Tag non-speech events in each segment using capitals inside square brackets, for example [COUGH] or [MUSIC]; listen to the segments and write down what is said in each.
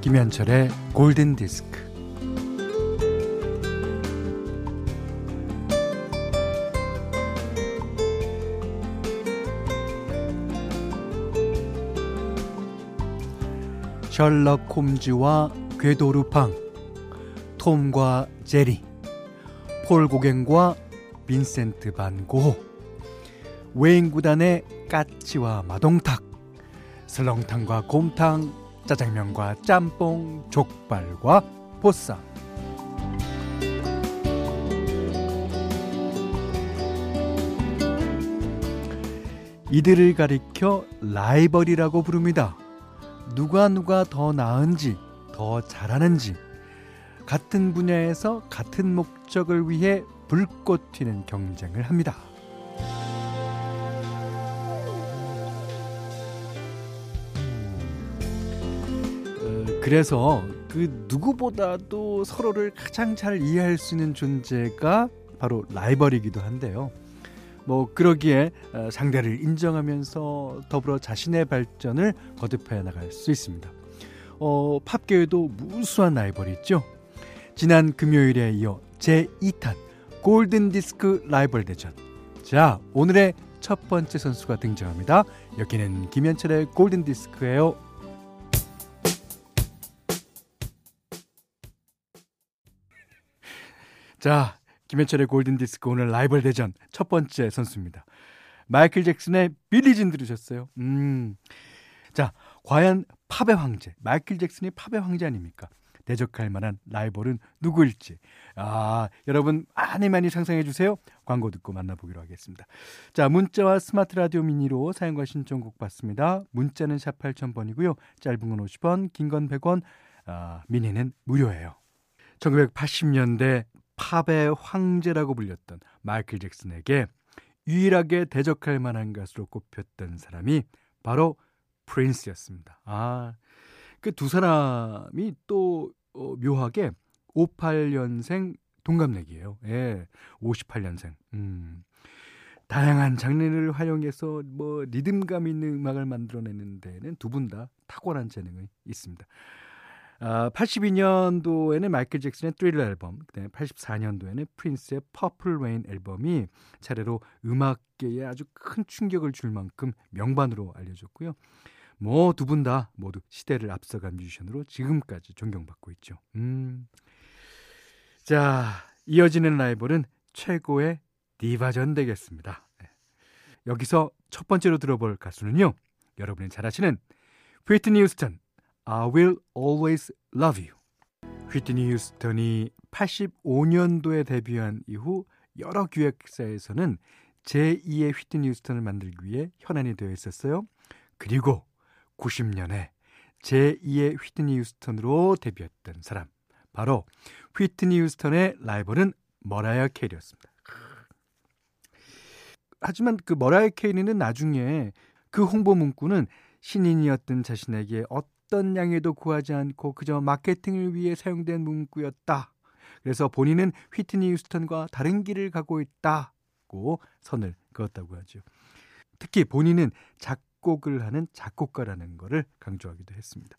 김현철의 골든 디스크. 셜록 홈즈와 궤도 루팡, 톰과 제리, 폴 고갱과 빈센트 반 고호, 웨인 구단의 까치와 마동탁, 설렁탕과 곰탕, 짜장면과 짬뽕, 족발과 보쌈. 이들을 가리켜 라이벌이라고 부릅니다. 누가 누가 더 나은지, 더 잘하는지, 같은 분야에서 같은 목적을 위해 불꽃 튀는 경쟁을 합니다. 그래서 그 누구보다도 서로를 가장 잘 이해할 수 있는 존재가 바로 라이벌이기도 한데요. 뭐 그러기에 어, 상대를 인정하면서 더불어 자신의 발전을 거듭해 나갈 수 있습니다. 어, 팝계에도 무수한 라이벌이 있죠. 지난 금요일에 이어 제2탄 골든 디스크 라이벌 대전. 자, 오늘의 첫 번째 선수가 등장합니다. 여기는 김현철의 골든 디스크예요. 자, 김현철의 골든 디스크 오늘 라이벌 대전 첫 번째 선수입니다. 마이클 잭슨의 빌리진 들으셨어요? 음. 자, 과연 팝의 황제, 마이클 잭슨이 팝의 황제 아닙니까? 대적할 만한 라이벌은 누구일지. 아, 여러분 많이 많이 상상해 주세요. 광고 듣고 만나보기로 하겠습니다. 자, 문자와 스마트 라디오 미니로 사용과 신청곡 받습니다. 문자는 샵 8000번이고요. 짧은 건 50원, 긴 건 100원, 아, 미니는 무료예요. 1980년대 팝의 황제라고 불렸던 마이클 잭슨에게 유일하게 대적할 만한 가수로 꼽혔던 사람이 바로 프린스였습니다. 아, 그 두 사람이 또 어, 묘하게 58년생 동갑내기예요. 예, 58년생. 음. 다양한 장르를 활용해서 뭐 리듬감 있는 음악을 만들어내는 데는 두 분 다 탁월한 재능이 있습니다. 아, 82년도에는 마이클 잭슨의 트릴러 앨범, 그다음에 84년도에는 프린스의 Purple Rain 앨범이 차례로 음악계에 아주 큰 충격을 줄 만큼 명반으로 알려졌고요. 뭐 두 분 다 모두 시대를 앞서간 뮤지션으로 지금까지 존경받고 있죠. 음. 자, 이어지는 라이벌은 최고의 디바전 되겠습니다. 네. 여기서 첫 번째로 들어볼 가수는요. 여러분이 잘 아시는 휘트니 휴스턴 I will always love you. 휘트니 휴스턴이 85년도에 데뷔한 이후 여러 기획사에서는 제2의 휘트니 휴스턴을 만들기 위해 현안이 되어 있었어요. 그리고 90년에 제2의 휘트니 휴스턴으로 데뷔했던 사람 바로 휘트니 휴스턴의 라이벌은 머라이어 캐리였습니다. 하지만 그 머라이어 캐리는 나중에 그 홍보 문구는 신인이었던 자신에게 어떤 양해도 구하지 않고 그저 마케팅을 위해 사용된 문구였다. 그래서 본인은 휘트니 휴스턴과 다른 길을 가고 있다고 선을 그었다고 하죠. 특히 본인은 작곡을 하는 작곡가라는 것을 강조하기도 했습니다.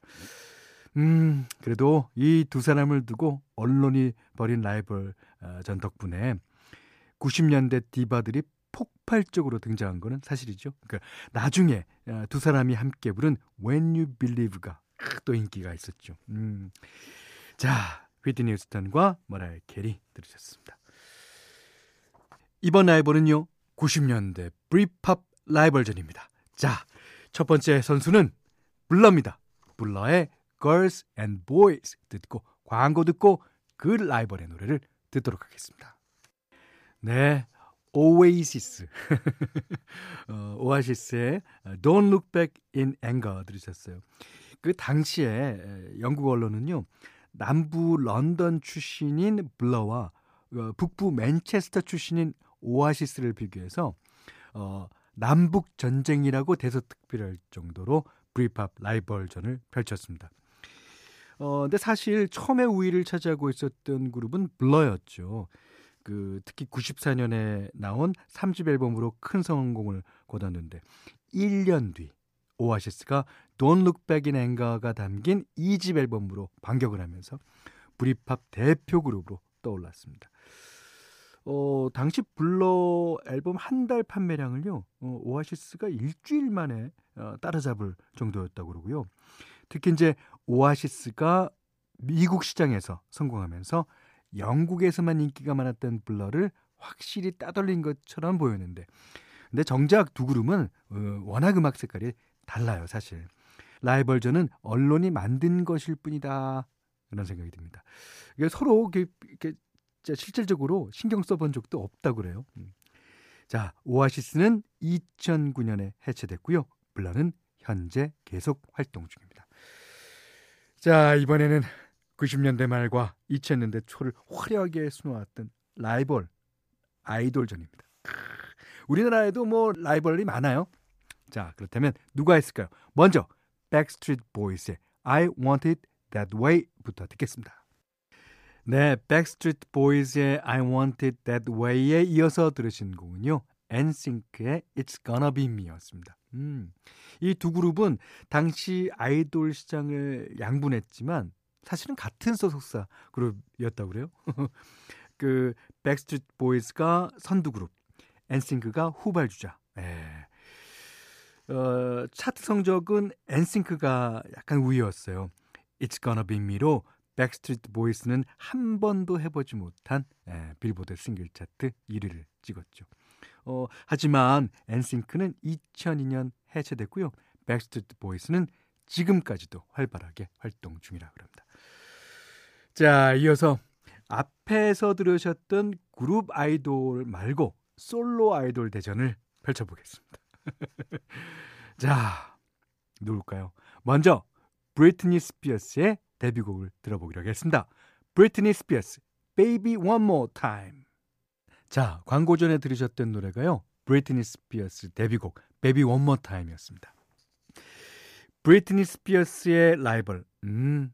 음, 그래도 이 두 사람을 두고 언론이 벌인 라이벌 어, 전 덕분에 90년대 디바들이 폭발적으로 등장한 거는 사실이죠. 그러니까 나중에 어, 두 사람이 함께 부른 When You Believe가 또 인기가 있었죠. 음. 자, 휘트니 휴스턴과 머라이 캐리 들으셨습니다. 이번 라이벌은요. 90년대 브리팝 라이벌전입니다. 자, 첫 번째 선수는 블러입니다. 블러의 Girls and Boys 듣고 광고 듣고 그 라이벌의 노래를 듣도록 하겠습니다. 네, 오에이시스 [LAUGHS] 어, 오아시스의 Don't Look Back in Anger 들으셨어요. 그 당시에 영국 언론은요 남부 런던 출신인 블러와 어, 북부 맨체스터 출신인 오아시스를 비교해서 어, 남북 전쟁이라고 대서특필할 정도로 브리팝 라이벌전을 펼쳤습니다. 어, 근데 사실 처음에 우위를 차지하고 있었던 그룹은 블러였죠. 그 특히 94년에 나온 3집 앨범으로 큰 성공을 거뒀는데 1년 뒤 오아시스가 Don't Look Back in Anger가 담긴 2집 앨범으로 반격을 하면서 브리팝 대표 그룹으로 떠올랐습니다. 어, 당시 블러 앨범 한 달 판매량을요, 어, 오아시스가 일주일 만에 어, 따라잡을 정도였다고 그러고요. 특히 이제 오아시스가 미국 시장에서 성공하면서 영국에서만 인기가 많았던 블러를 확실히 따돌린 것처럼 보였는데 근데 정작 두 그룹은 어, 워낙 음악 색깔이 달라요 사실. 라이벌전은 언론이 만든 것일 뿐이다 그런 생각이 듭니다. 이게 서로 이렇게, 이렇게 실질적으로 신경 써본 적도 없다고 그래요. 음. 자 오아시스는 2009년에 해체됐고요. 블러는 현재 계속 활동 중입니다. 자 이번에는 90년대 말과 2000년대 초를 화려하게 수놓았던 라이벌 아이돌전입니다. 우리나라에도 뭐 라이벌이 많아요. 자, 그렇다면 누가 했을까요? 먼저 Backstreet Boys의 I Want It That Way부터 듣겠습니다. 네, Backstreet Boys의 I Want It That Way에 이어서 들으신 곡은요. 엔싱크의 It's Gonna Be Me였습니다. 음, 이 두 그룹은 당시 아이돌 시장을 양분했지만 사실은 같은 소속사 그룹이었다고 그래요. [LAUGHS] 그 백스트리트 보이즈가 선두 그룹, 엔싱크가 후발주자. 예. 어, 차트 성적은 엔싱크가 약간 우위였어요. It's Gonna Be Me로 백스트리트 보이스는 한 번도 해보지 못한 예, 빌보드 싱글 차트 1위를 찍었죠. 어, 하지만 엔싱크는 2002년 해체됐고요. 백스트리트 보이스는 지금까지도 활발하게 활동 중이라 그럽니다. 자, 이어서 앞에서 들으셨던 그룹 아이돌 말고 솔로 아이돌 대전을 펼쳐보겠습니다. [LAUGHS] 자, 누굴까요? 먼저 브리트니 스피어스의 데뷔곡을 들어보기로 하겠습니다. 브리트니 스피어스, Baby One More Time. 자, 광고 전에 들으셨던 노래가요. 브리트니 스피어스 데뷔곡 Baby One More Time이었습니다. 브리트니 스피어스의 라이벌, 음,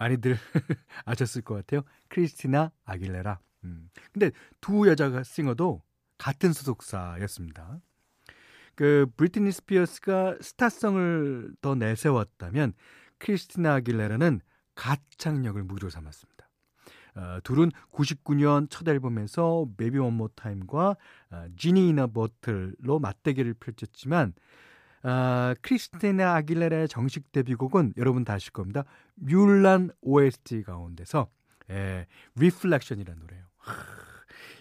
많이들 [LAUGHS] 아셨을 것 같아요. 크리스티나 아길레라. 음. 근데 두 여자 싱어도 같은 소속사였습니다. 그 브리트니 스피어스가 스타성을 더 내세웠다면 크리스티나 아길레라는 가창력을 무기로 삼았습니다. 어, 둘은 99년 첫 앨범에서 Baby One More Time과 in a Bottle로 맞대결을 펼쳤지만 아, 크리스티나 아길레라의 정식 데뷔곡은 여러분 다 아실 겁니다. 뮬란 OST 가운데서 예, Reflection이라는 노래예요.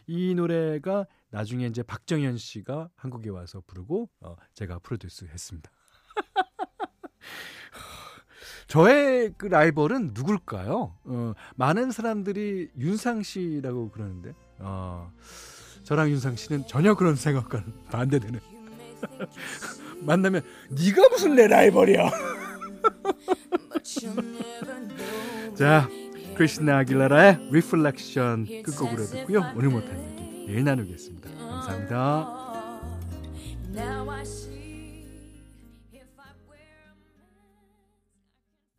이 노래가 나중에 이제 박정현 씨가 한국에 와서 부르고 어, 제가 프로듀스 했습니다. [LAUGHS] 저의 그 라이벌은 누굴까요? 어, 많은 사람들이 윤상 씨라고 그러는데 어, 저랑 윤상 씨는 전혀 그런 생각과는 반대되는 [LAUGHS] 만나면 네가 무슨 내 라이벌이야. [LAUGHS] 자, 크리스나 아길라라의 Reflection 끝곡으로 듣고요. 오늘 못한 얘기 내일 나누겠습니다. 감사합니다.